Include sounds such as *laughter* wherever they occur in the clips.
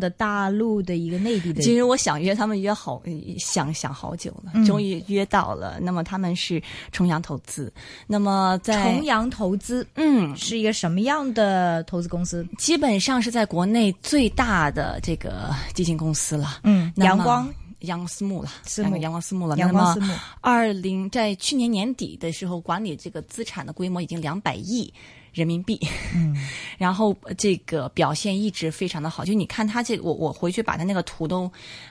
的大陆的一个内地的，其实我想约他们约好，想想好久了，嗯终于约到了。那么他们是重阳投资，那么在重阳投资嗯，是一个什么样的投资公司？基本上是在国内最大的这个基金公司了。嗯，阳光阳光私募了，私募阳光私募了。阳光私募那么，二零在去年年底的时候，管理这个资产的规模已经两百亿人民币。嗯，*laughs* 然后呃这个表现一直非常的好，就你看它这个，我我回去把它那个图都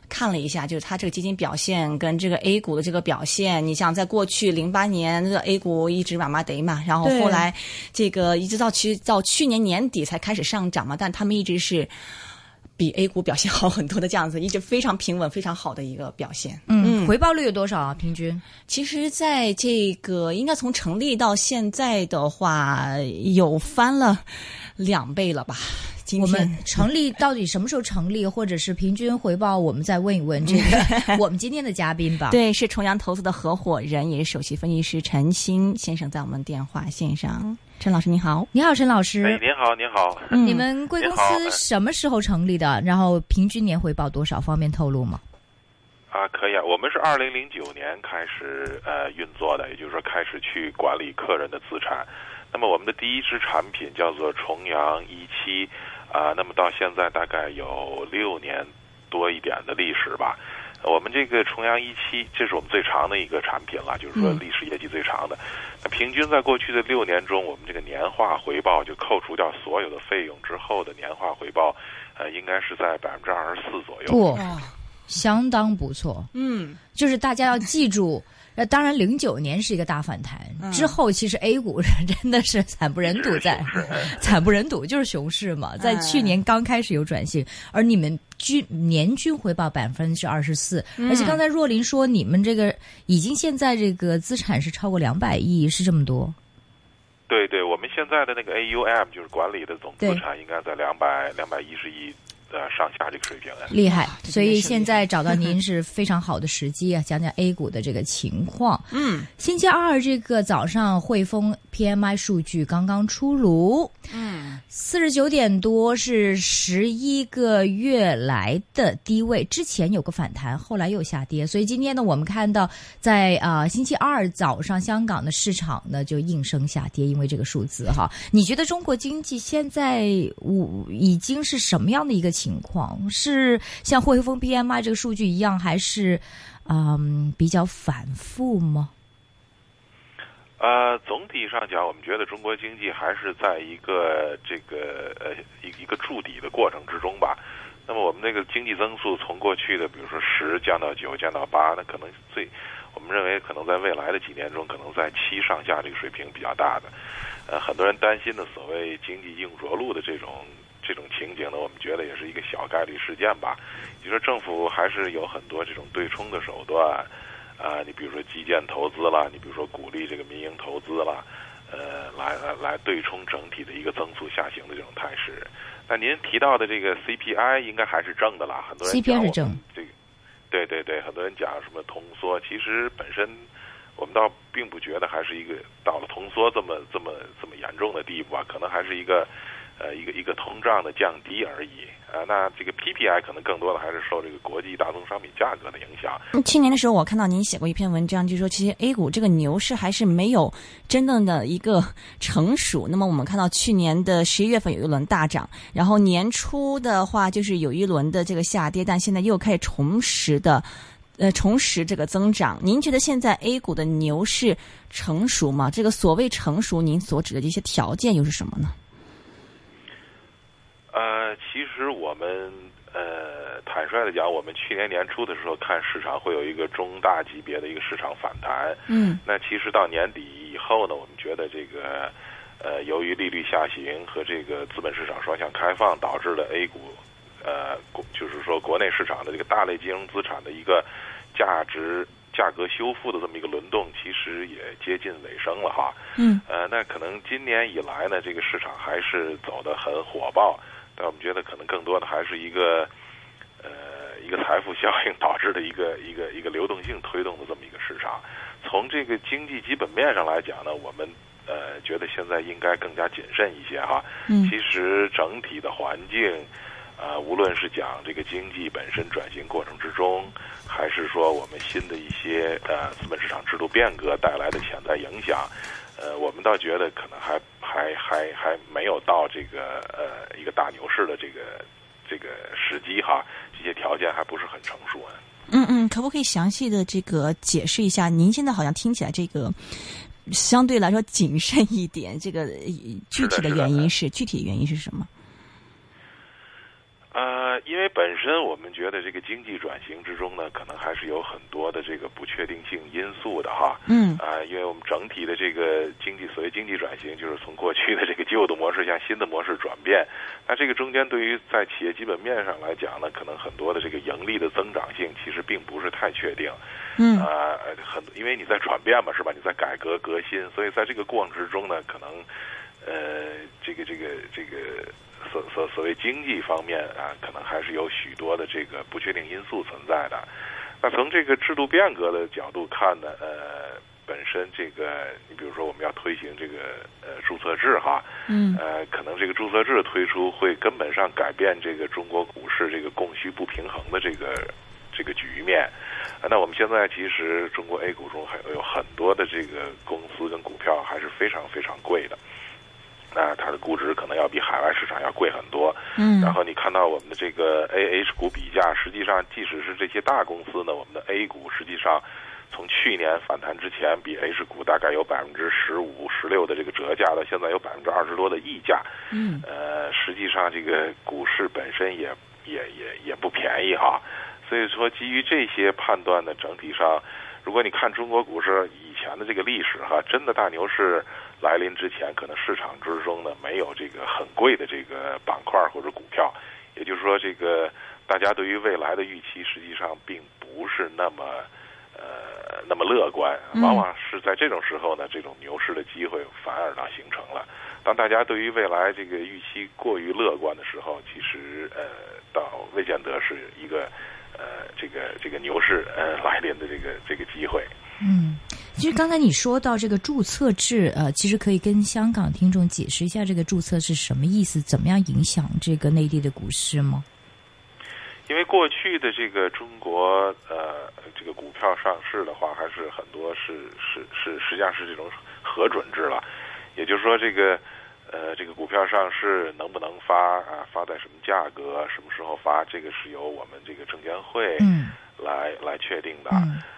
看了一下，就是它这个基金表现跟这个 A 股的这个表现，你想在过去零八年那个 A 股一直麻麻得嘛，然后后来这个一直到去到去年年底才开始上涨嘛，但他们一直是。比 A 股表现 *laughs* 好很多的这样子，一直非常平稳、非常好的一个表现。嗯，回报率有多少啊？平均？其实，在这个应该从成立到现在的话，有翻了两倍了吧？今我们成立到底什么时候成立，或者是平均回报？我们再问一问这个 *laughs* 我们今天的嘉宾吧。，对是重阳投资的合伙人，也是首席分析师陈鑫先生在我们电话线上。陈老师你好，你好，陈老师哎，师。您好，您好。嗯你们贵公司什么时候成立的？然后平均年回报多少？方便透露吗？啊，可以啊。我们是二零零九年开始呃运作的，也就是说开始去管理客人的资产。那么我们的第一支产品叫做重阳一期，啊，那么到现在大概有六年多一点的历史吧。我们这个重阳一期，这是我们最长的一个产品了，就是说嗯历史业绩最长的。那平均在过去的六年中，我们这个年化回报就扣除掉所有的费用之后的年化回报，呃，应该是在百分之二十四左右。不，哦，相当不错。嗯，就是大家要记住，呃，当然零九年是一个大反弹，嗯之后其实 A 股 *laughs* 真的是惨不忍睹在，*laughs* 惨不忍睹就是熊市嘛，在去年刚开始有转型，而你们均年均回报百分之二十四，嗯而且刚才若琳说你们这个已经现在这个资产是超过两百亿，是这么多，对对，我们现在的那个 AUM 就是管理的总资产，应该在两百两百一十亿的上下这个水平。哎厉害，所以现在找到您 *laughs* 是非常好的时机啊，讲讲 A 股的这个情况。嗯星期二这个早上，汇丰 PMI 数据刚刚出炉，嗯，四十九点多是十一个月来的低位，之前有个反弹，后来又下跌，所以今天呢，我们看到在啊、呃星期二早上，香港的市场呢就应声下跌，因为这个数字哈。你觉得中国经济现在我已经是什么样的一个情情况？是像汇丰 PMI 这个数据一样，还是嗯比较反复吗？呃，总体上讲，我们觉得中国经济还是在一个这个呃一一个筑底的过程之中吧。那么我们那个经济增速从过去的比如说十降到九降到八，那可能最我们认为可能在未来的几年中，可能在七上下这个水平比较大的。呃，很多人担心的所谓经济硬着陆的这种这种情景呢，我们觉得也是一个小概率事件吧。就说政府还是有很多这种对冲的手段。啊，你比如说基建投资啦，你比如说鼓励这个民营投资啦，呃，来来来对冲整体的一个增速下行的这种态势。那您提到的这个 CPI 应该还是正的啦，很多人 CPI 是正这个，对对对，很多人讲什么通缩，其实本身我们倒并不觉得还是一个到了通缩这么这么这么严重的地步啊，可能还是一个呃一个一个通胀的降低而已。呃，那这个 PPI 可能更多的还是受这个国际大宗商品价格的影响。去年的时候，我看到您写过一篇文章，就说其实 A 股这个牛市还是没有真正的一个 *laughs* 成熟。那么我们看到去年的十一月份有一轮大涨，然后年初的话就是有一轮的这个下跌，但现在又开始重拾的。呃，重拾这个增长，您觉得现在 A 股的牛市成熟吗？这个所谓成熟，您所指的这些条件又是什么呢？呃，其实我们呃坦率的讲，我们去年年初的时候看市场会有一个中大级别的一个市场反弹。嗯那其实到年底以后呢，我们觉得这个呃，由于利率下行和这个资本市场双向开放导致的 A 股呃，国就是说国内市场的这个大类金融资产的一个价值价格修复的这么一个轮动，其实也接近尾声了哈。嗯呃，那可能今年以来呢，这个市场还是走得很火爆，但我们觉得可能更多的还是一个呃一个财富效应导致的一个一个一个流动性推动的这么一个市场。从这个经济基本面上来讲呢，我们呃觉得现在应该更加谨慎一些哈。嗯其实整体的环境，啊，无论是讲这个经济本身转型过程之中，还是说我们新的一些呃资本市场制度变革带来的潜在影响，呃，我们倒觉得可能还还还还没有到这个呃一个大牛市的这个这个时机哈，这些条件还不是很成熟啊。嗯嗯，可不可以详细的这个解释一下？您现在好像听起来这个相对来说谨慎一点，这个具体的原因是具体原因是什么？呃，因为本身我们觉得这个经济转型之中呢，可能还是有很多的这个不确定性因素的哈。嗯。啊，因为我们整体的这个经济，所谓经济转型，就是从过去的这个旧的模式向新的模式转变。那这个中间对于在企业基本面上来讲呢，可能很多的这个盈利的增长性其实并不是太确定。嗯。啊，很因为你在转变嘛，是吧？你在改革革新，所以在这个过程之中呢，可能呃，这个这个这个。所所所谓经济方面啊，可能还是有许多的这个不确定因素存在的。那从这个制度变革的角度看呢，呃，本身这个，你比如说我们要推行这个呃注册制哈，嗯，呃，可能这个注册制推出会根本上改变这个中国股市这个供需不平衡的这个这个局面。那我们现在其实中国 A 股中还有很多的这个公司跟股票还是非常非常贵的。那它的估值可能要比海外市场要贵很多，嗯，然后你看到我们的这个 A H 股比价，实际上即使是这些大公司呢，我们的 A 股实际上从去年反弹之前，比 H 股大概有百分之十五、十六的这个折价，到现在有百分之二十多的溢价，嗯，呃，实际上这个股市本身也也也也不便宜哈，所以说基于这些判断呢，整体上，如果你看中国股市以前的这个历史哈，真的大牛市。来临之前，可能市场之中呢没有这个很贵的这个板块或者股票，也就是说，这个大家对于未来的预期实际上并不是那么呃那么乐观。往往是在这种时候呢，这种牛市的机会反而呢形成了。当大家对于未来这个预期过于乐观的时候，其实呃，倒未见得是一个呃这个这个牛市呃来临的这个这个机会。嗯。其实刚才你说到这个注册制，呃，其实可以跟香港听众解释一下这个注册是什么意思，怎么样影响这个内地的股市吗？因为过去的这个中国呃这个股票上市的话，还是很多是是是实际上是这种核准制了，也就是说这个呃这个股票上市能不能发啊发在什么价格什么时候发，这个是由我们这个证监会来来确定的。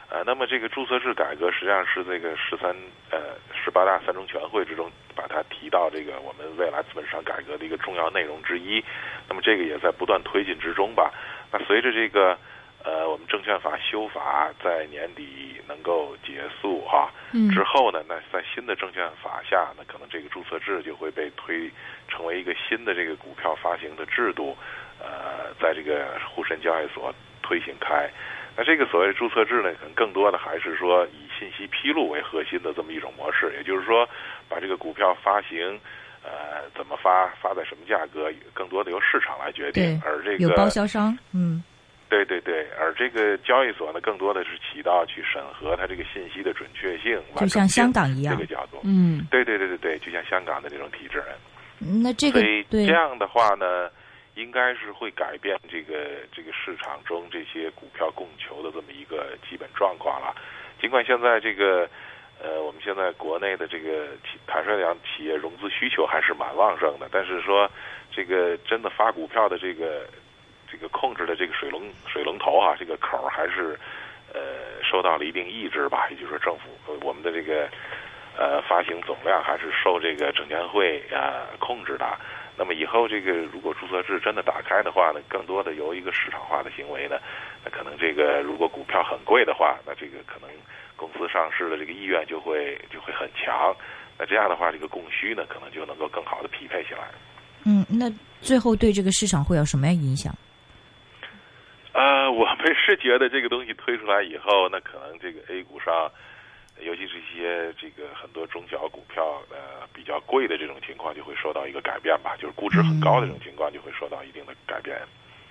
呃，那么这个注册制改革实际上是这个十三呃十八大三中全会之中把它提到这个我们未来资本市场改革的一个重要内容之一。那么这个也在不断推进之中吧。那随着这个呃我们证券法修法在年底能够结束哈，之后呢，那在新的证券法下，呢可能这个注册制就会被推成为一个新的这个股票发行的制度，呃，在这个沪深交易所推行开。那这个所谓注册制呢，可能更多的还是说以信息披露为核心的这么一种模式，也就是说，把这个股票发行，呃，怎么发，发在什么价格，更多的由市场来决定。而这个有包销商，嗯，对对对，而这个交易所呢，更多的是起到去审核它这个信息的准确性，就像香港一样这个角度。嗯，对对对对对，就像香港的这种体制。那这个这样的话呢？应该是会改变这个这个市场中这些股票供求的这么一个基本状况了。尽管现在这个呃，我们现在国内的这个坦率讲，企业融资需求还是蛮旺盛的，但是说这个真的发股票的这个这个控制的这个水龙水龙头啊，这个口还是呃受到了一定抑制吧。也就是说，政府我们的这个呃发行总量还是受这个证监会啊控制的。那么以后这个如果注册制真的打开的话呢，更多的由一个市场化的行为呢，那可能这个如果股票很贵的话，那这个可能公司上市的这个意愿就会就会很强，那这样的话这个供需呢可能就能够更好的匹配起来。嗯，那最后对这个市场会有什么样影响？呃，我们是觉得这个东西推出来以后，那可能这个 A 股上。尤其是一些这个很多中小股票呃比较贵的这种情况就会受到一个改变吧，就是估值很高的这种情况就会受到一定的改变。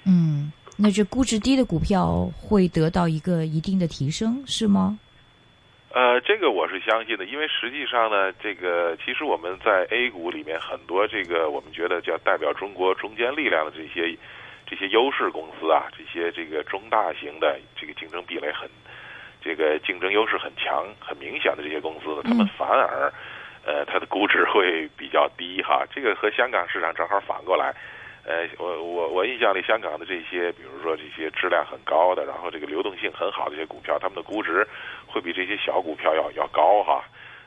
嗯，那这估值低的股票会得到一个一定的提升，是吗？呃，这个我是相信的，因为实际上呢，这个其实我们在 A 股里面很多这个我们觉得叫代表中国中坚力量的这些这些优势公司啊，这些这个中大型的这个竞争壁垒很，这个竞争优势很强、很明显的这些公司呢，他们反而，呃，它的估值会比较低哈。这个和香港市场正好反过来。呃，我我我印象里，香港的这些，比如说这些质量很高的，然后这个流动性很好的一些股票，他们的估值会比这些小股票要要高哈。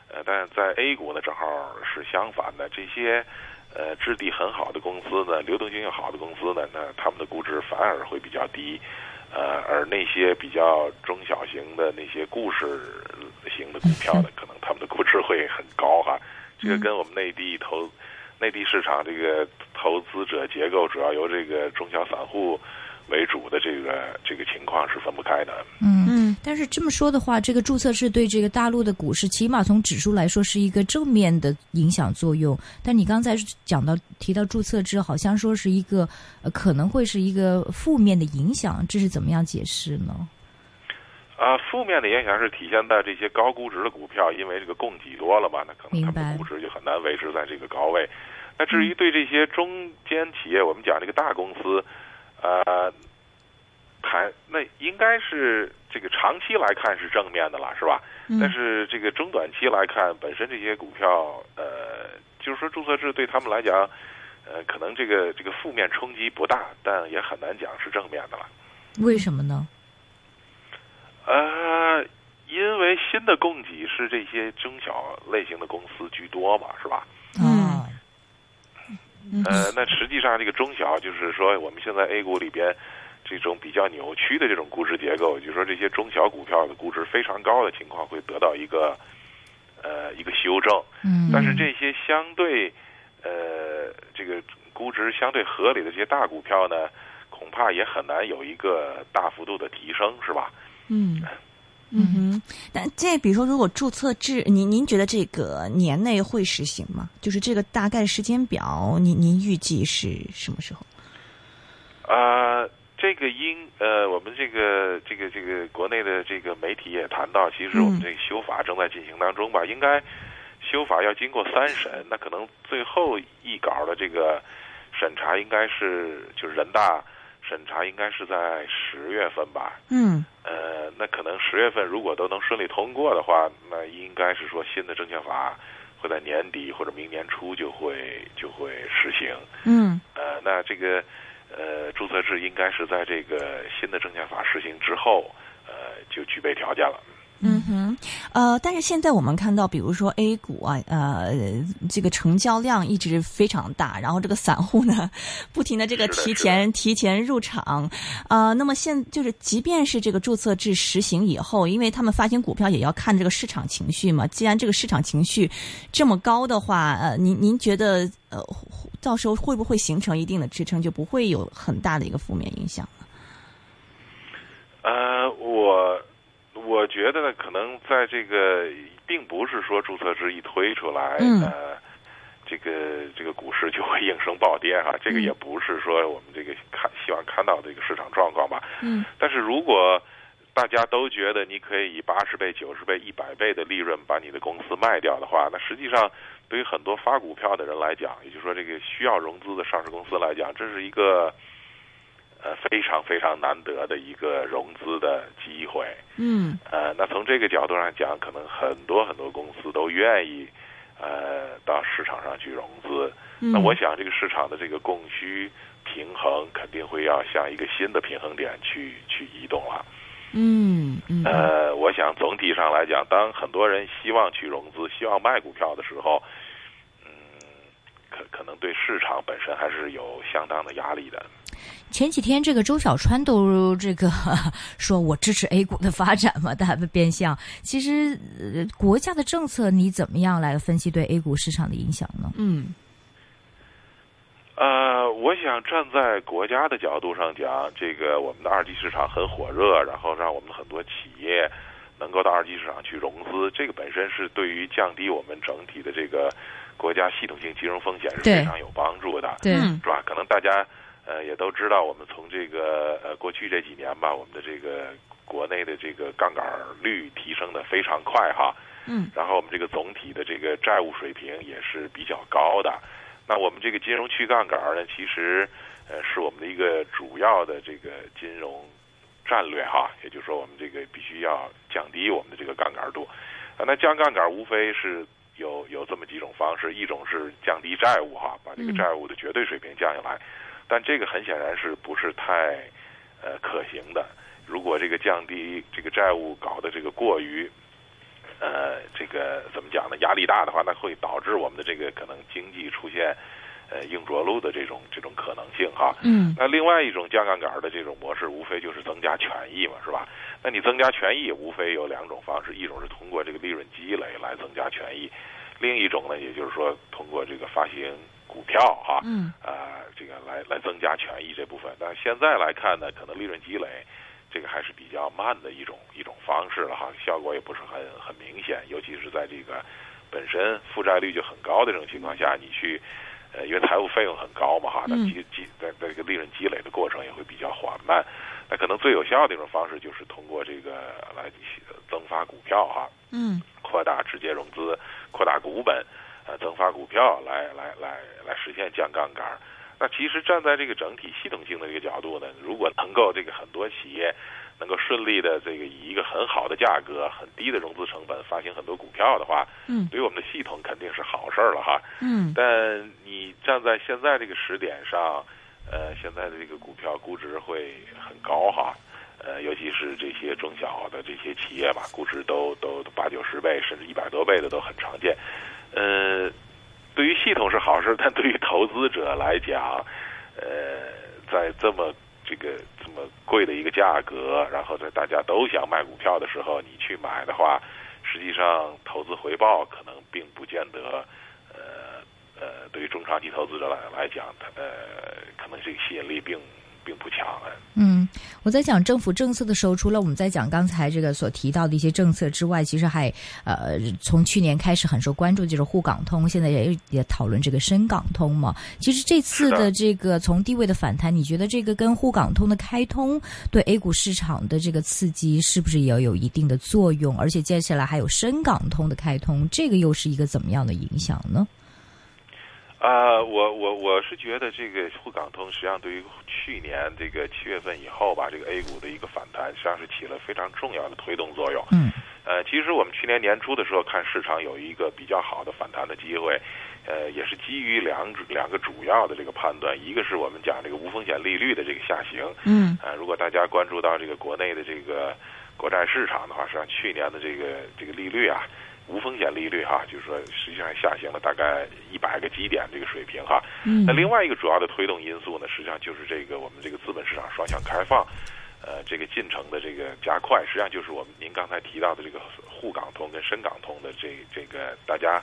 呃，但是在 A 股呢，正好是相反的，这些呃质地很好的公司呢，流动性又好的公司呢，那他们的估值反而会比较低。呃，而那些比较中小型的那些故事型的股票呢，*laughs* 可能他们的估值会很高哈。这个跟我们内地投。内地市场这个投资者结构主要由这个中小散户为主的这个这个情况是分不开的。嗯嗯，但是这么说的话，这个注册制对这个大陆的股市，起码从指数来说是一个正面的影响作用。但你刚才讲到提到注册制，好像说是一个呃可能会是一个负面的影响，这是怎么样解释呢？啊，负面的影响是体现在这些高估值的股票，因为这个供给多了嘛，那可能它们的估值就很难维持在这个高位。那至于对这些中间企业，我们讲这个大公司，呃，谈那应该是这个长期来看是正面的了，是吧？但是这个中短期来看，本身这些股票，呃，就是说注册制对他们来讲，呃，可能这个这个负面冲击不大，但也很难讲是正面的了。为什么呢？呃，因为新的供给是这些中小类型的公司居多嘛，是吧？嗯。呃，那实际上这个中小，就是说我们现在 A 股里边这种比较扭曲的这种估值结构，就是说这些中小股票的估值非常高的情况会得到一个呃一个修正。嗯。但是这些相对呃这个估值相对合理的这些大股票呢，恐怕也很难有一个大幅度的提升，是吧？嗯，嗯哼，那这比如说，如果注册制，您您觉得这个年内会实行吗？就是这个大概时间表，您您预计是什么时候？啊，这个应呃，我们这个这个这个国内的这个媒体也谈到，其实我们这个修法正在进行当中吧，应该修法要经过三审，那可能最后一稿的这个审查应该是就是人大。审查应该是在十月份吧。嗯。呃，那可能十月份如果都能顺利通过的话，那应该是说新的证券法会在年底或者明年初就会就会实行。嗯。呃，那这个呃注册制应该是在这个新的证券法实行之后，呃，就具备条件了。嗯哼，呃，但是现在我们看到，比如说 A 股啊，呃，这个成交量一直非常大，然后这个散户呢，*laughs* 不停的这个提前提前入场，啊，那么现就是，即便是这个注册制实行以后，因为他们发行股票也要看这个市场情绪嘛，既然这个市场情绪这么高的话，呃，您您觉得呃，到时候会不会形成一定的支撑，就不会有很大的一个负面影响呢？呃，我。我觉得呢，可能在这个，并不是说注册制一推出来，呃，这个这个股市就会应声暴跌哈。这个也不是说我们这个看希望看到的一个市场状况吧。嗯。但是如果大家都觉得你可以以八十倍、九十倍、一百倍的利润把你的公司卖掉的话，那实际上对于很多发股票的人来讲，也就是说这个需要融资的上市公司来讲，这是一个。呃，非常非常难得的一个融资的机会。嗯。呃，那从这个角度上讲，可能很多很多公司都愿意，呃，到市场上去融资。嗯。那我想，这个市场的这个供需平衡肯定会要向一个新的平衡点去去移动了。嗯嗯。呃，我想总体上来讲，当很多人希望去融资、希望卖股票的时候，嗯，可可能对市场本身还是有相当的压力的。前几天，这个周小川都这个 *laughs* 说我支持 A 股的发展嘛，大变相。其实，呃国家的政策你怎么样来分析对 A 股市场的影响呢？嗯，呃，我想站在国家的角度上讲，这个我们的二级市场很火热，然后让我们很多企业能够到二级市场去融资，这个本身是对于降低我们整体的这个国家系统性金融风险是非常有帮助的，对，是吧？可能大家。呃，也都知道，我们从这个呃过去这几年吧，我们的这个国内的这个杠杆率提升的非常快哈，嗯，然后我们这个总体的这个债务水平也是比较高的。那我们这个金融去杠杆呢，其实呃，是我们的一个主要的这个金融战略哈。也就是说，我们这个必须要降低我们的这个杠杆度。啊，那降杠杆无非是有有这么几种方式，一种是降低债务哈，把这个债务的绝对水平降下来。但这个很显然是不是太呃可行的。如果这个降低这个债务搞得这个过于呃这个怎么讲呢？压力大的话，那会导致我们的这个可能经济出现呃硬着陆的这种这种可能性哈。嗯。那另外一种降杠杆的这种模式，无非就是增加权益嘛，是吧？那你增加权益，无非有两种方式，一种是通过这个利润积累来增加权益，另一种呢，也就是说通过这个发行股票哈，嗯，啊，这个来来增加权益这部分。但现在来看呢，可能利润积累这个还是比较慢的一种一种方式了哈，效果也不是很很明显，尤其是在这个本身负债率就很高的这种情况下，你去呃，因为财务费用很高嘛哈，那积积在在这个利润积累的过程也会比较缓慢。那可能最有效的一种方式就是通过这个来增发股票哈，嗯，扩大直接融资，扩大股本，呃，增发股票来来来来实现降杠杆。那其实站在这个整体系统性的这个角度呢，如果能够这个很多企业能够顺利的这个以一个很好的价格、很低的融资成本发行很多股票的话，嗯，对于我们的系统肯定是好事儿了哈，嗯，但你站在现在这个时点上。呃，现在的这个股票估值会很高哈，呃，尤其是这些中小的这些企业吧，估值都都八九十倍甚至一百多倍的都很常见。呃，对于系统是好事，*laughs* 但对于投资者来讲，呃，在这么这个这么贵的一个价格，然后在大家都想卖股票的时候，你去买的话，实际上投资回报可能并不见得。呃呃，对于中长期投资者来来讲，呃，可能这个吸引力并并不强啊。嗯，我在讲政府政策的时候，除了我们在讲刚才这个所提到的一些政策之外，其实还呃，从去年开始很受关注就是沪港通，现在也也讨论这个深港通嘛。其实这次的这个从地位的反弹，你觉得这个跟沪港通的开通对 A 股市场的这个刺激是不是也有一定的作用？而且接下来还有深港通的开通，这个又是一个怎么样的影响呢？啊，我我我是觉得这个沪港通实际上对于去年这个七月份以后吧，这个 A 股的一个反弹，实际上是起了非常重要的推动作用。嗯，呃，其实我们去年年初的时候看市场有一个比较好的反弹的机会，呃，也是基于两两个主要的这个判断，一个是我们讲这个无风险利率的这个下行。嗯，啊，如果大家关注到这个国内的这个国债市场的话，实际上去年的这个这个利率啊。无风险利率哈，就是说实际上下行了大概一百个基点这个水平哈。嗯。那另外一个主要的推动因素呢，实际上就是这个我们这个资本市场双向开放，呃，这个进程的这个加快，实际上就是我们您刚才提到的这个沪港通跟深港通的这这个大家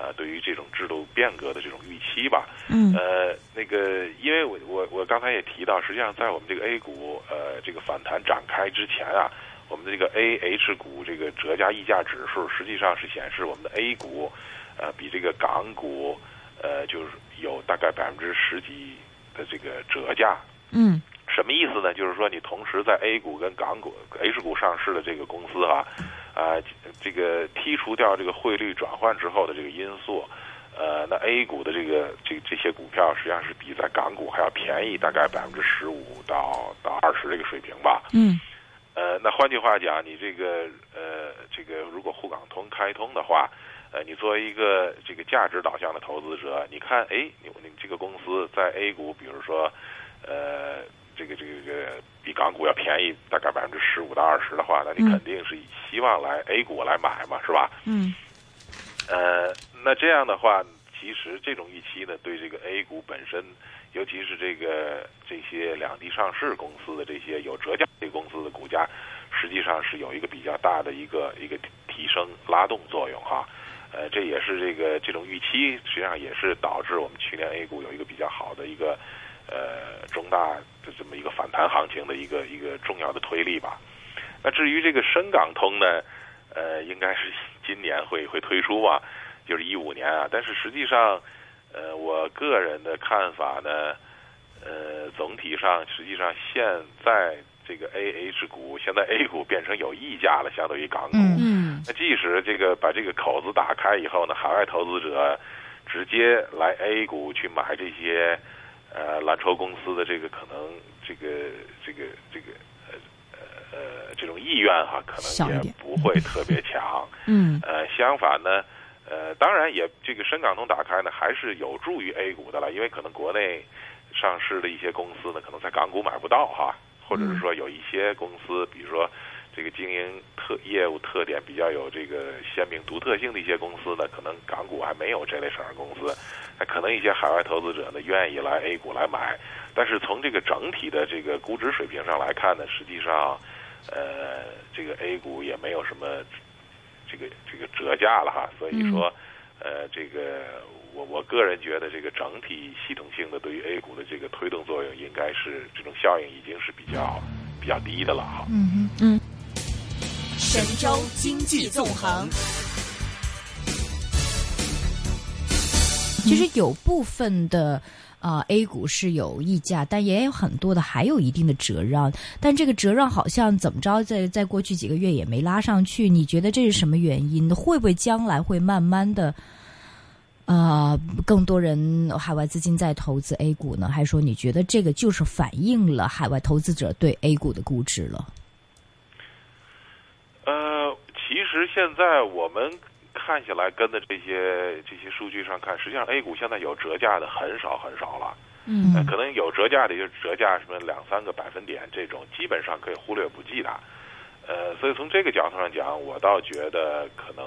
呃对于这种制度变革的这种预期吧。嗯。呃，那个因为我我我刚才也提到，实际上在我们这个 A 股呃这个反弹展开之前啊。我们的这个 A H 股这个折价溢价指数，实际上是显示我们的 A 股，呃，比这个港股，呃，就是有大概百分之十几的这个折价。嗯，什么意思呢？就是说你同时在 A 股跟港股 H 股上市的这个公司啊，啊，这个剔除掉这个汇率转换之后的这个因素，呃，那 A 股的这个这这些股票实际上是比在港股还要便宜大概百分之十五到到二十这个水平吧。嗯。呃，那换句话讲，你这个呃，这个如果沪港通开通的话，呃，你作为一个这个价值导向的投资者，你看，哎，你你这个公司在 A 股，比如说，呃，这个这个这个比港股要便宜大概百分之十五到二十的话，那你肯定是希望来 A 股来买嘛，是吧？嗯。呃，那这样的话，其实这种预期呢，对这个 A 股本身。尤其是这个这些两地上市公司的这些有折价的公司的股价，实际上是有一个比较大的一个一个提升拉动作用哈，呃，这也是这个这种预期，实际上也是导致我们去年 A 股有一个比较好的一个呃中大的这么一个反弹行情的一个一个重要的推力吧。那至于这个深港通呢，呃，应该是今年会会推出吧，就是一五年啊，但是实际上。呃，我个人的看法呢，呃，总体上实际上现在这个 A H 股，现在 A 股变成有溢价了，相当于港股。嗯。那即使这个把这个口子打开以后呢，海外投资者直接来 A 股去买这些呃蓝筹公司的这个可能这个这个这个呃呃呃这种意愿哈，可能也不会特别强。嗯，呃，相反呢，呃，当然也这个深港通打开呢，还是有助于 A 股的了，因为可能国内上市的一些公司呢，可能在港股买不到哈，或者是说有一些公司，比如说。这个经营特业务特点比较有这个鲜明独特性的一些公司呢，可能港股还没有这类上市公司，那可能一些海外投资者呢愿意来 A 股来买，但是从这个整体的这个估值水平上来看呢，实际上，呃，这个 A 股也没有什么这个这个折价了哈，所以说，呃，这个我我个人觉得这个整体系统性的对于 A 股的这个推动作用，应该是这种效应已经是比较比较低的了哈。嗯嗯。神州经济纵横，其实有部分的啊 A 股是有溢价，但也有很多的还有一定的折让。但这个折让好像怎么着，在在过去几个月也没拉上去。你觉得这是什么原因？会不会将来会慢慢的，呃，更多人海外资金在投资 A 股呢？还是说你觉得这个就是反映了海外投资者对 A 股的估值了？呃，其实现在我们看起来跟的这些这些数据上看，实际上 A 股现在有折价的很少很少了。嗯，可能有折价的就折价什么两三个百分点这种，基本上可以忽略不计的。呃，所以从这个角度上讲，我倒觉得可能，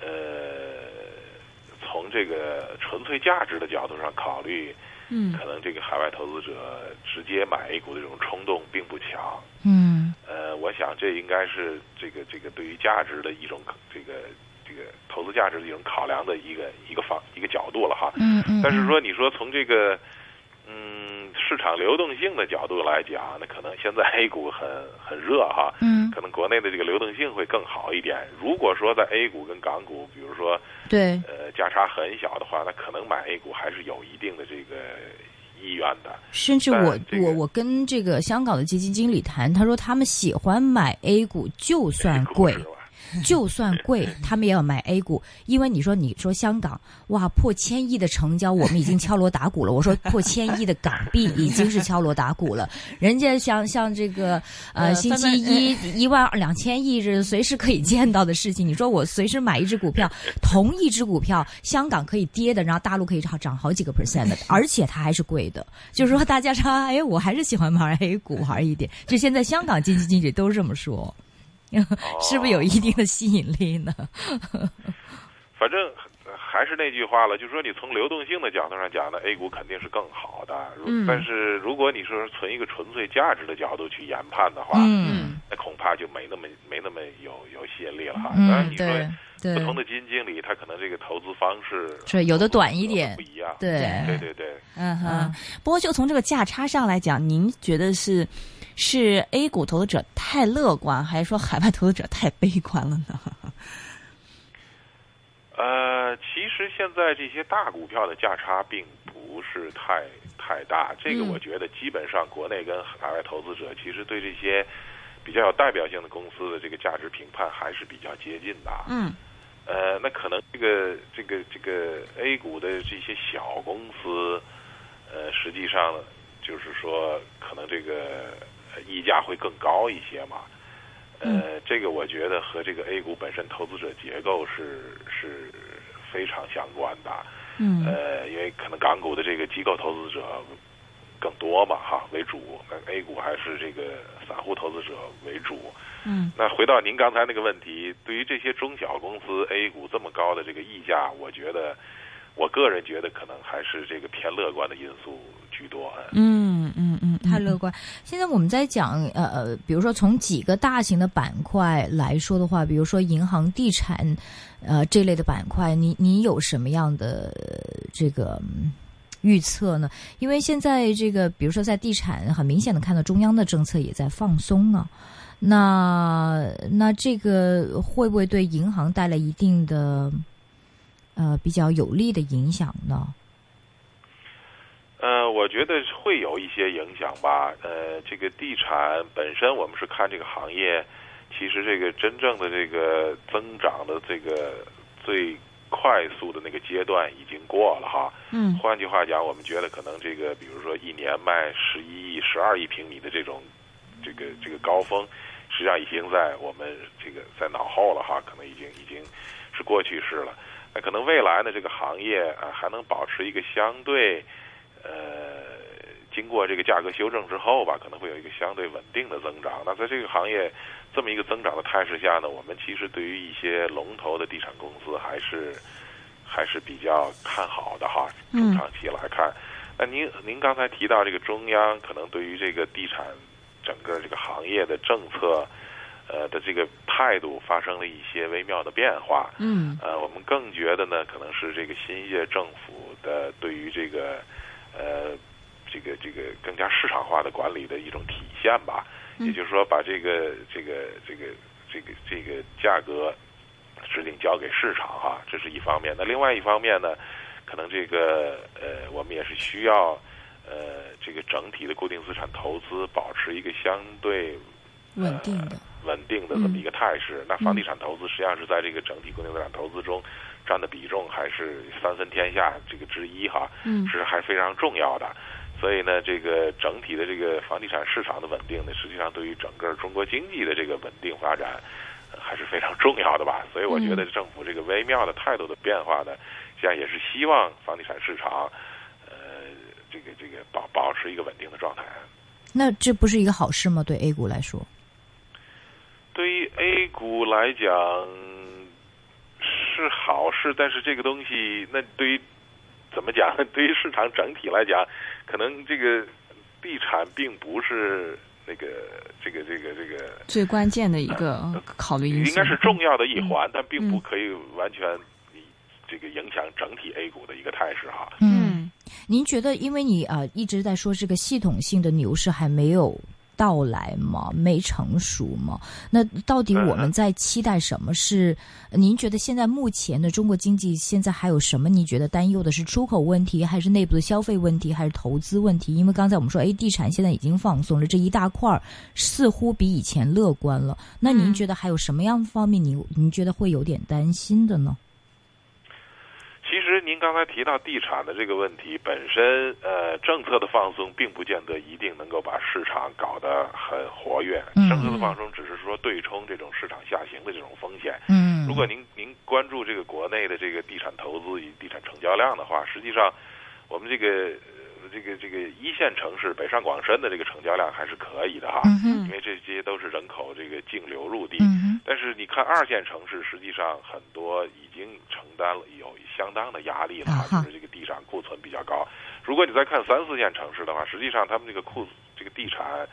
呃，从这个纯粹价值的角度上考虑，嗯，可能这个海外投资者直接买 A 股的这种冲动并不强。嗯。呃，我想这应该是这个这个对于价值的一种这个这个投资价值的一种考量的一个一个方一个角度了哈。嗯嗯。但是说你说从这个嗯市场流动性的角度来讲，那可能现在 *laughs* A 股很很热哈。嗯。可能国内的这个流动性会更好一点。如果说在 A 股跟港股，比如说对呃价差很小的话，那可能买 A 股还是有一定的这个。意愿的，甚至我我我跟这个香港的基金经理谈，他说他们喜欢买 A 股，就算贵，*laughs* 就算贵，他们也要买 A 股，因为你说你说香港哇破千亿的成交，我们已经敲锣打鼓了。我说破千亿的港币已经是敲锣打鼓了，人家像像这个 *laughs* 呃星期一一万两千亿是随时可以见到的事情。你说我随时买一只股票，同一只股票，香港可以跌的，然后大陆可以涨涨好几个 percent 的，而且它还是贵的。就是说大家说，哎，我还是喜欢买 A 股好一点。就现在香港经济经济都这么说。*laughs* 是不是有一定的吸引力呢？*laughs* 反正还是那句话了，就是说你从流动性的角度上讲呢，A 股肯定是更好的。嗯。但是如果你说从一个纯粹价值的角度去研判的话，嗯，那恐怕就没那么没那么有有吸引力了哈。嗯，当然你说对。不同的基金经理，他可能这个投资方式是有的短一点，不一样。对对对对。嗯哼。不过就从这个价差上来讲，您觉得是？是 A 股投资者太乐观，还是说海外投资者太悲观了呢？*laughs* 呃，其实现在这些大股票的价差并不是太太大，这个我觉得基本上国内跟海外投资者其实对这些比较有代表性的公司的这个价值评判还是比较接近的。嗯。呃，那可能这个这个这个 A 股的这些小公司，呃，实际上就是说可能这个。溢价会更高一些嘛？呃，这个我觉得和这个 A 股本身投资者结构是是非常相关的。嗯。呃，因为可能港股的这个机构投资者更多嘛，哈为主，那 A 股还是这个散户投资者为主。嗯。那回到您刚才那个问题，对于这些中小公司 A 股这么高的这个溢价，我觉得，我个人觉得可能还是这个偏乐观的因素居多。嗯嗯嗯。太乐观。现在我们在讲，呃呃，比如说从几个大型的板块来说的话，比如说银行、地产，呃这类的板块，你你有什么样的这个预测呢？因为现在这个，比如说在地产，很明显的看到中央的政策也在放松啊。那那这个会不会对银行带来一定的呃比较有利的影响呢？呃，我觉得会有一些影响吧。呃，这个地产本身，我们是看这个行业，其实这个真正的这个增长的这个最快速的那个阶段已经过了哈。嗯换句话讲，我们觉得可能这个，比如说一年卖十一亿、十二亿平米的这种这个这个高峰，实际上已经在我们这个在脑后了哈，可能已经已经是过去式了。那可能未来呢，这个行业啊还能保持一个相对呃，经过这个价格修正之后吧，可能会有一个相对稳定的增长。那在这个行业这么一个增长的态势下呢，我们其实对于一些龙头的地产公司还是还是比较看好的哈。中长期来看，那您您刚才提到这个中央可能对于这个地产整个这个行业的政策。呃的这个态度发生了一些微妙的变化，嗯呃，我们更觉得呢，可能是这个新一届政府的对于这个呃这个这个更加市场化的管理的一种体现吧。也就是说，把这个这个这个这个这个价格指定交给市场哈，这是一方面。那另外一方面呢，可能这个呃，我们也是需要呃这个整体的固定资产投资保持一个相对稳定的。稳定的这么一个态势，那房地产投资实际上是在这个整体固定资产投资中占的比重还是三分天下这个之一哈，嗯是还非常重要的。所以呢，这个整体的这个房地产市场的稳定呢，实际上对于整个中国经济的这个稳定发展、呃还是非常重要的吧。*laughs* 所以我觉得政府这个微妙的态度的变化呢，实际上也是希望房地产市场，呃，这个这个保保持一个稳定的状态。那这不是一个好事吗？对 A 股来说？对于 A 股来讲是好事，但是这个东西，那对于怎么讲？*laughs* 对于市场整体来讲，可能这个地产并不是那个这个这个这个最关键的一个考虑因素应该是重要的一环，但并不嗯可以完全这个影响整体 A 股的一个态势哈。嗯您觉得，因为你呃一直在说这个系统性的牛市还没有到来嘛，没成熟嘛？那到底我们在期待什么是？您觉得现在目前的中国经济现在还有什么？你觉得担忧的是出口问题，还是内部的消费问题，还是投资问题？因为刚才我们说，哎，地产现在已经放松了，这一大块儿似乎比以前乐观了。那您觉得还有什么样方面你您觉得会有点担心的呢？其实您刚才提到地产的这个问题本身，呃，政策的放松并不见得一定能够把市场搞得很活跃。嗯政策的放松只是说对冲这种市场下行的这种风险。嗯，如果您您关注这个国内的这个地产投资与地产成交量的话，实际上我们这个呃这个这个一线城市北上广深的这个成交量还是可以的哈，嗯哼因为这些都是人口这个净流入地。嗯哼但是你看二线城市，实际上很多已经承担了有相当的压力了就是这个地产库存比较高。如果你再看三四线城市的话，实际上他们这个库这个地产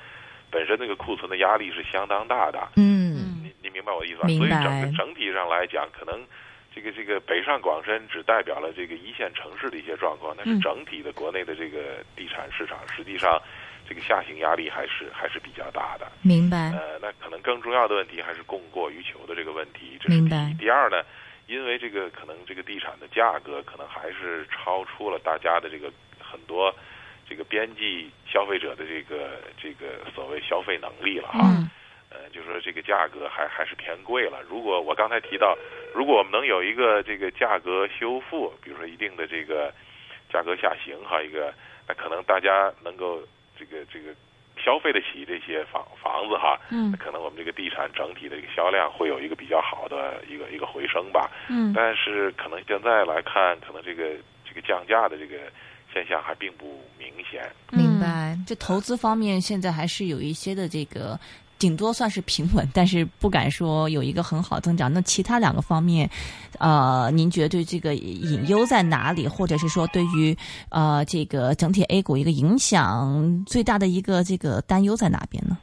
本身那个库存的压力是相当大的。嗯你你明白我的意思吧？所以整个整体上来讲，可能这个这个北上广深只代表了这个一线城市的一些状况，但是嗯整体的国内的这个地产市场，实际上这个下行压力还是还是比较大的。明白。呃，那可能更重要的问题还是供过于求的这个问题，这是第明白一。第二呢，因为这个可能这个地产的价格可能还是超出了大家的这个很多这个边际消费者的这个这个所谓消费能力了哈。嗯呃，就是说这个价格还还是偏贵了。如果我刚才提到，如果我们能有一个这个价格修复，比如说一定的这个价格下行哈，一个那可能大家能够这个这个消费得起这些房房子哈，嗯可能我们这个地产整体的一个销量会有一个比较好的一个一个回升吧。嗯但是可能现在来看，可能这个这个降价的这个现象还并不明显。明白就投资方面现在还是有一些的这个。顶多算是平稳，但是不敢说有一个很好增长。那其他两个方面，呃，您觉得对这个隐忧在哪里，或者是说对于呃这个整体 A 股一个影响最大的一个这个担忧在哪边呢？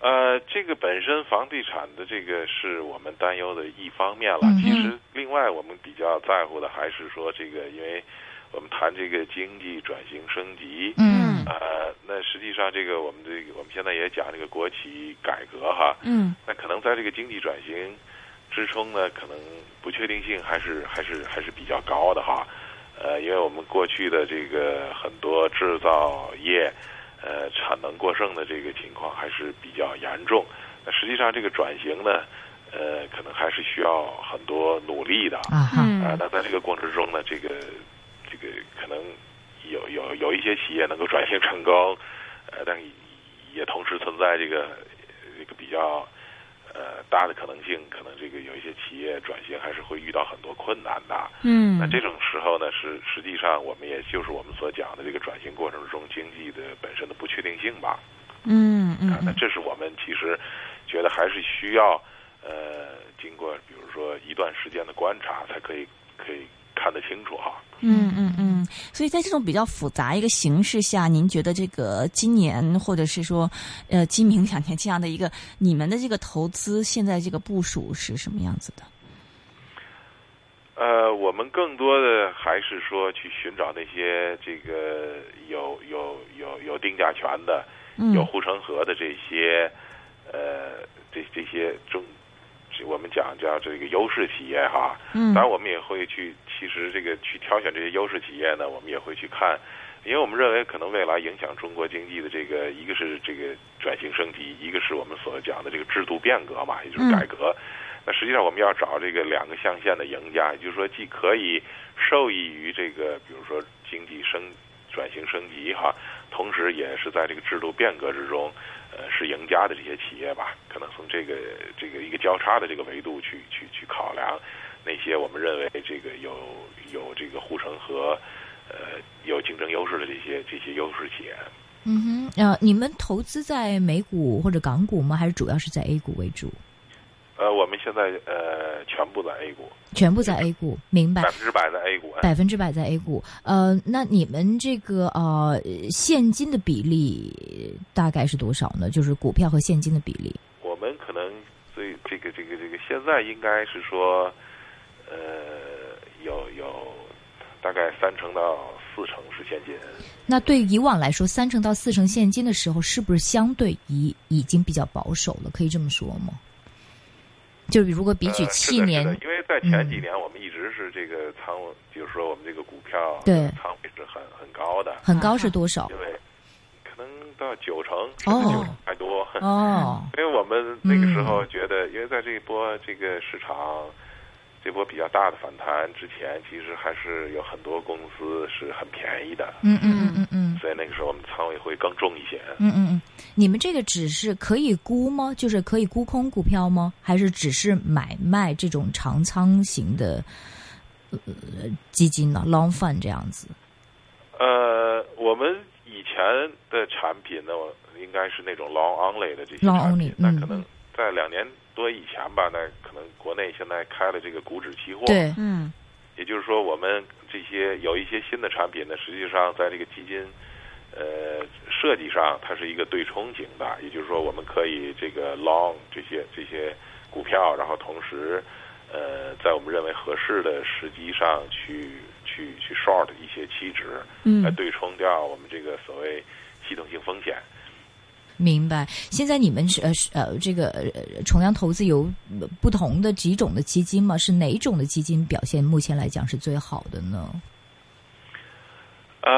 呃，这个本身房地产的这个是我们担忧的一方面了。嗯其实，另外我们比较在乎的还是说，这个因为我们谈这个经济转型升级，嗯呃，那实际上这个我们这个我们现在也讲这个国企改革哈，嗯那可能在这个经济转型支撑呢，可能不确定性还是还是还是比较高的哈。呃，因为我们过去的这个很多制造业，呃，产能过剩的这个情况还是比较严重。那实际上这个转型呢，呃，可能还是需要很多努力的啊哈，嗯呃。那在这个过程中呢，这个这个可能有有有一些企业能够转型成功，呃，但也同时存在这个这个比较呃大的可能性，可能这个有一些企业转型还是会遇到很多困难的。嗯那这种时候呢，是实际上我们也就是我们所讲的这个转型过程中经济的本身的不确定性吧。嗯嗯啊，那这是我们其实觉得还是需要呃经过比如说一段时间的观察，才可以可以看得清楚哈。嗯嗯嗯，所以在这种比较复杂一个形势下，您觉得这个今年或者是说呃今明两年这样的一个你们的这个投资现在这个部署是什么样子的？呃，我们更多的还是说去寻找那些这个有有有有定价权的、嗯有护城河的这些呃这这些中，这我们讲叫这个优势企业哈。嗯当然，我们也会去，其实这个去挑选这些优势企业呢，我们也会去看，因为我们认为可能未来影响中国经济的这个，一个是这个转型升级，一个是我们所讲的这个制度变革嘛，也就是改革。那实际上我们要找这个两个象限的赢家，也就是说，既可以受益于这个，比如说经济升转型升级哈，同时也是在这个制度变革之中，呃，是赢家的这些企业吧，可能从这个这个一个交叉的这个维度去去去考量。那些我们认为这个有有这个护城河，呃，有竞争优势的这些这些优势企业。嗯哼，呃，你们投资在美股或者港股吗？还是主要是在 A 股为主？呃，我们现在呃全部在 A 股，全部在 A 股，明白百？分之百在 A 股。百分之百在 A 股。呃，那你们这个呃现金的比例大概是多少呢？就是股票和现金的比例。我们可能最这个这个这个现在应该是说，呃，有有大概三成到四成是现金。那对以往来说，三成到四成现金的时候，是不是相对已已经比较保守了？可以这么说吗？就是如果比起呃是的去年，因为在前几嗯年我们一直是这个仓，比如说我们这个股票对。仓位是很很高的，很高是多少？因为可能到九成哦。九成还多。*laughs* 哦，因为我们那个时候嗯。觉得，因为在这一波这个市场，这波比较大的反弹之前，其实还是有很多公司是很便宜的，嗯嗯嗯所以那个时候我们仓位会更重一些。嗯嗯嗯，你们这个只是可以沽吗？就是可以沽空股票吗？还是只是买卖这种长仓型的呃基金呢？long fund 这样子？呃，我们以前的产品呢，我应该是那种 long only 的这些 Long 产 only，品，那嗯可能在两年多以前吧，那可能国内现在开了这个股指期货，对，嗯也就是说，我们这些有一些新的产品呢，实际上在这个基金呃设计上，它是一个对冲型的，也就是说，我们可以这个 long 这些这些股票，然后同时呃，在我们认为合适的时机上去去去 short 一些期指，来嗯对冲掉我们这个所谓系统性风险。明白。现在你们是呃是呃这个呃重阳投资有呃不同的几种的基金吗？是哪种的基金表现目前来讲是最好的呢？呃，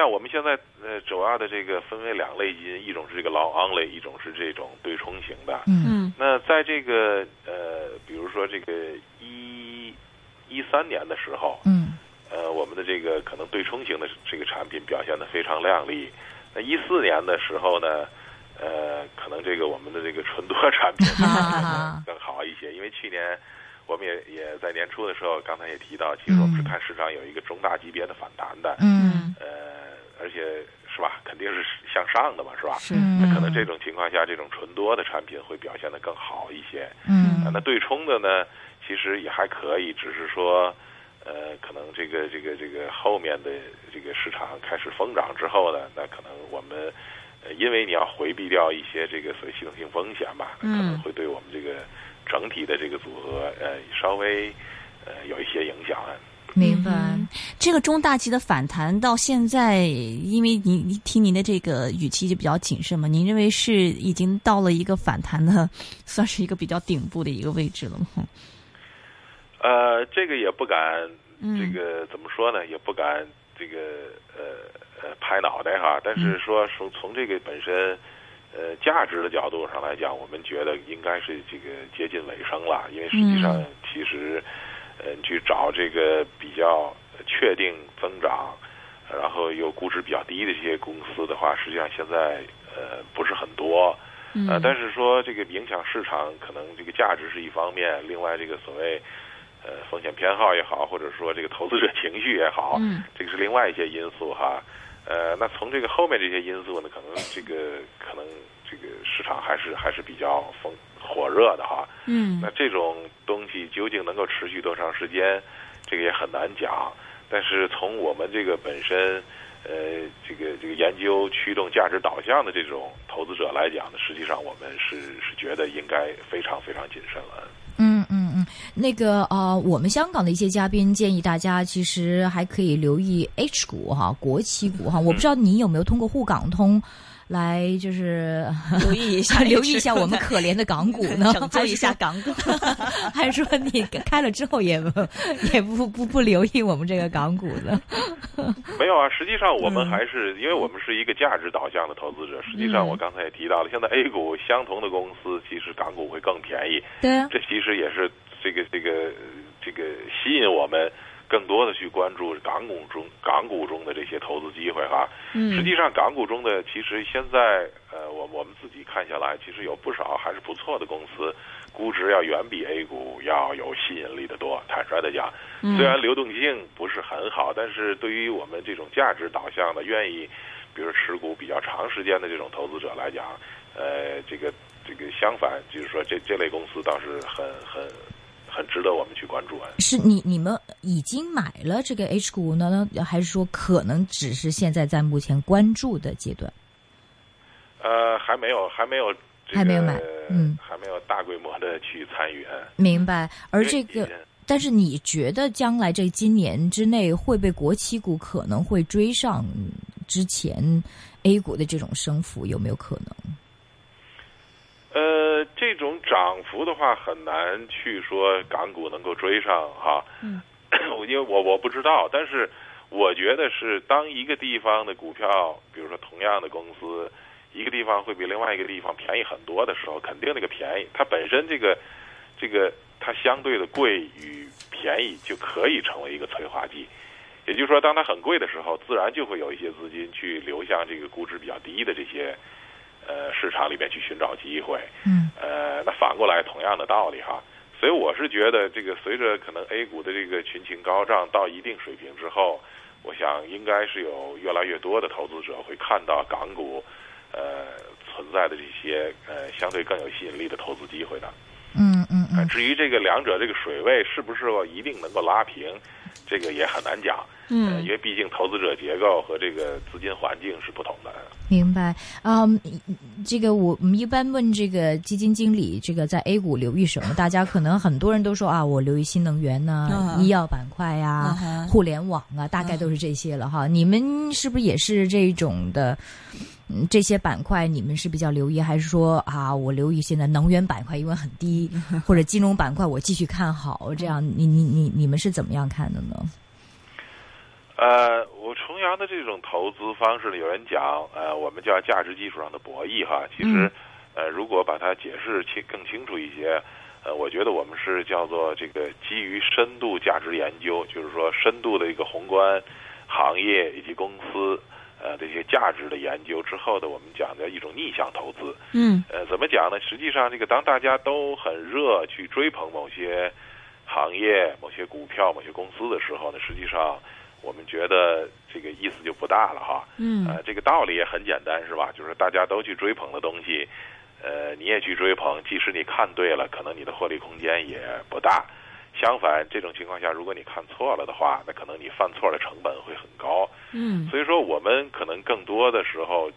样，我们现在呃主要的这个分为两类基金，一种是这个 long only，一种是这种对冲型的。嗯嗯那在这个呃，比如说这个一一三年的时候，嗯呃，我们的这个可能对冲型的这个产品表现得非常亮丽。那一四年的时候呢，呃，可能这个我们的这个纯多产品更好一些，因为去年我们也也在年初的时候，刚才也提到，其实我们是看市场有一个中大级别的反弹的，嗯呃，而且是吧，肯定是向上的嘛，是吧？是嗯，那可能这种情况下，这种纯多的产品会表现得更好一些。嗯啊，那对冲的呢，其实也还可以，只是说，呃，可能这个这个这个后面的这个市场开始疯涨之后呢，那可能我们，呃，因为你要回避掉一些这个所谓系统性风险嘛，可能会对我们这个整体的这个组合，呃，稍微呃有一些影响。明白。嗯这个中大旗的反弹到现在，因为您您听您的这个语气就比较谨慎嘛，您认为是已经到了一个反弹的，算是一个比较顶部的一个位置了吗？呃，这个也不敢，嗯这个怎么说呢？也不敢这个呃呃拍脑袋哈。但是说从从这个本身呃价值的角度上来讲，我们觉得应该是这个接近尾声了，因为实际上其实，呃，去找这个比较确定增长，然后又估值比较低的这些公司的话，实际上现在呃不是很多。呃，但是说这个影响市场，可能这个价值是一方面，另外这个所谓呃风险偏好也好，或者说这个投资者情绪也好，嗯，这个是另外一些因素哈。呃，那从这个后面这些因素呢，可能这个可能这个市场还是还是比较风火热的哈。嗯，那这种东西究竟能够持续多长时间，这个也很难讲。但是从我们这个本身。呃，这个这个研究驱动价值导向的这种投资者来讲呢，实际上我们是是觉得应该非常非常谨慎了。嗯嗯嗯，那个呃，我们香港的一些嘉宾建议大家其实还可以留意 H 股哈，国企股哈。我不知道你有没有通过沪港通。来就是留意一下，*laughs* 留意一下我们可怜的港股呢，*laughs* 拯救一下港股，*laughs* 还是说你开了之后也也不不不留意我们这个港股呢？没有啊，实际上我们还是因为我们是一个价值导向的投资者。实际上我刚才也提到了，现在 A 股相同的公司，其实港股会更便宜。对啊，这其实也是这个这个这个吸引我们。更多的去关注港股中港股中的这些投资机会哈，实际上港股中的其实现在呃我我们自己看下来，其实有不少还是不错的公司，估值要远比 A 股要有吸引力的多。坦率的讲，虽然流动性不是很好，但是对于我们这种价值导向的、愿意比如持股比较长时间的这种投资者来讲，呃，这个这个相反，就是说这这类公司倒是很很。很值得我们去关注啊！是你你们已经买了这个 H 股呢，还是说可能只是现在在目前关注的阶段？呃，还没有，还没有，还没有买，嗯，还没有大规模的去参与。明白。而这个，但是你觉得将来这今年之内会被国企股可能会追上之前 A 股的这种升幅，有没有可能？涨幅的话很难去说港股能够追上哈，嗯，*coughs* 因为我我不知道，但是我觉得是当一个地方的股票，比如说同样的公司，一个地方会比另外一个地方便宜很多的时候，肯定那个便宜它本身这个这个它相对的贵与便宜就可以成为一个催化剂，也就是说，当它很贵的时候，自然就会有一些资金去流向这个估值比较低的这些。呃，市场里面去寻找机会，嗯，呃，那反过来同样的道理哈，所以我是觉得这个随着可能 A 股的这个群情高涨到一定水平之后，我想应该是有越来越多的投资者会看到港股，呃，存在的这些呃相对更有吸引力的投资机会的，嗯嗯嗯。至于这个两者这个水位是不是一定能够拉平，这个也很难讲。嗯，因为毕竟投资者结构和这个资金环境是不同的。明白，嗯，这个我我们一般问这个基金经理，这个在 A 股留意什么？大家可能很多人都说啊，我留意新能源呐、医药板块呀、互联网啊，大概都是这些了哈。你们是不是也是这种的？嗯，这些板块你们是比较留意，还是说啊，我留意现在能源板块因为很低，或者金融板块我继续看好？这样，你你你你们是怎么样看的呢？呃，我重阳的这种投资方式呢，有人讲，呃，我们叫价值基础上的博弈哈。其实，呃，如果把它解释清更清楚一些，呃，我觉得我们是叫做这个基于深度价值研究，就是说深度的一个宏观行业以及公司呃这些价值的研究之后的，我们讲的一种逆向投资。嗯。呃，怎么讲呢？实际上，这个当大家都很热去追捧某些行业、某些股票、某些公司的时候呢，实际上。我们觉得这个意思就不大了哈，嗯，呃，这个道理也很简单是吧？就是大家都去追捧的东西，呃，你也去追捧，即使你看对了，可能你的获利空间也不大。相反，这种情况下，如果你看错了的话，那可能你犯错的成本会很高。嗯，所以说我们可能更多的时候，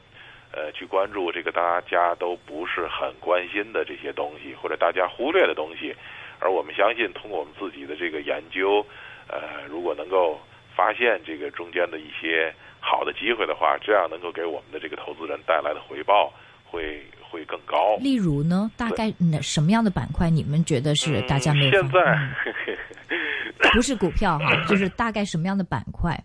呃，去关注这个大家都不是很关心的这些东西，或者大家忽略的东西，而我们相信，通过我们自己的这个研究，呃，如果能够。发现这个中间的一些好的机会的话，这样能够给我们的这个投资人带来的回报会会更高。例如呢，大概什么样的板块你们觉得是大家没有？现在不是股票哈，*laughs* 就是大概什么样的板块？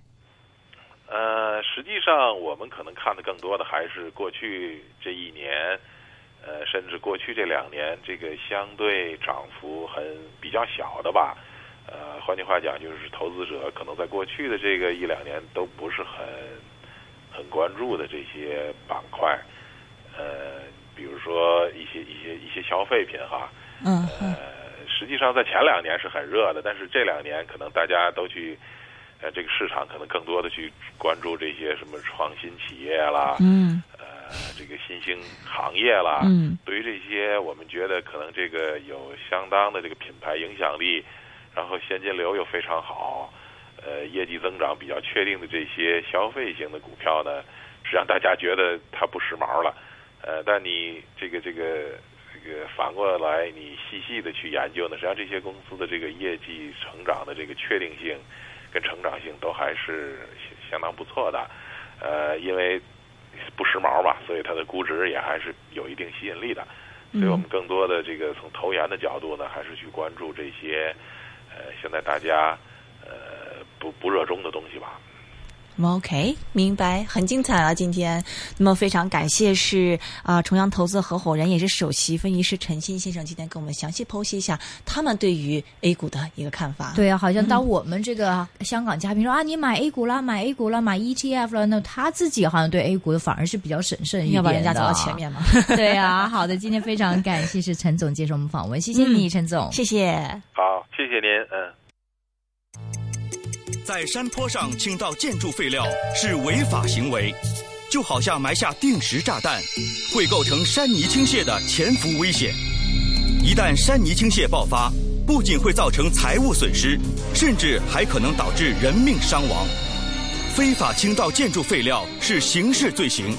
呃，实际上我们可能看的更多的还是过去这一年，呃甚至过去这两年这个相对涨幅很比较小的吧。呃，换句话讲，就是投资者可能在过去的这个一两年都不是很很关注的这些板块，呃，比如说一些一些一些消费品哈，嗯呃，实际上在前两年是很热的，但是这两年可能大家都去，呃，这个市场可能更多的去关注这些什么创新企业啦，嗯。呃，这个新兴行业啦，嗯。对于这些我们觉得可能这个有相当的这个品牌影响力，然后现金流又非常好，呃，业绩增长比较确定的这些消费型的股票呢，实际上大家觉得它不时髦了，呃，但你这个这个这个反过来，你细细的去研究呢，实际上这些公司的这个业绩成长的这个确定性跟成长性都还是相当不错的，呃，因为不时髦嘛，所以它的估值也还是有一定吸引力的。所以我们更多的这个从投研的角度呢，还是去关注这些呃现在大家呃不不热衷的东西吧。OK，明白，很精彩啊！今天，那么非常感谢是啊、重阳投资合伙人也是首席分析师陈鑫先生，今天跟我们详细剖析一下他们对于 A 股的一个看法。对啊，好像当我们这个香港嘉宾说、啊，你买 A 股啦，买 A 股啦，买 ETF 了，那他自己好像对 A 股反而是比较审慎一点的，要把人家走到前面嘛。*laughs* 对啊，好的，今天非常感谢是陈总接受我们访问，谢谢你，陈总。谢谢。好，谢谢您，嗯。在山坡上倾倒建筑废料是违法行为，就好像埋下定时炸弹，会构成山泥倾泻的潜伏危险。一旦山泥倾泻爆发，不仅会造成财物损失，甚至还可能导致人命伤亡。非法倾倒建筑废料是刑事罪行，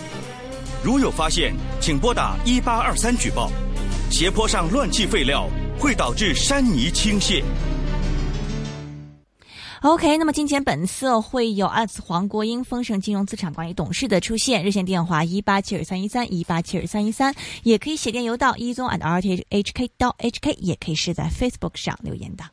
如有发现，请拨打一八二三举报。斜坡上乱弃废料会导致山泥倾泻。OK，那么今天本色会有二次黄国英丰盛金融资产管理董事的出现，热线电话一八七二三一三一八七二三一三，也可以写电邮到一宗 at r t h k 到 hk，也可以是在 Facebook 上留言的。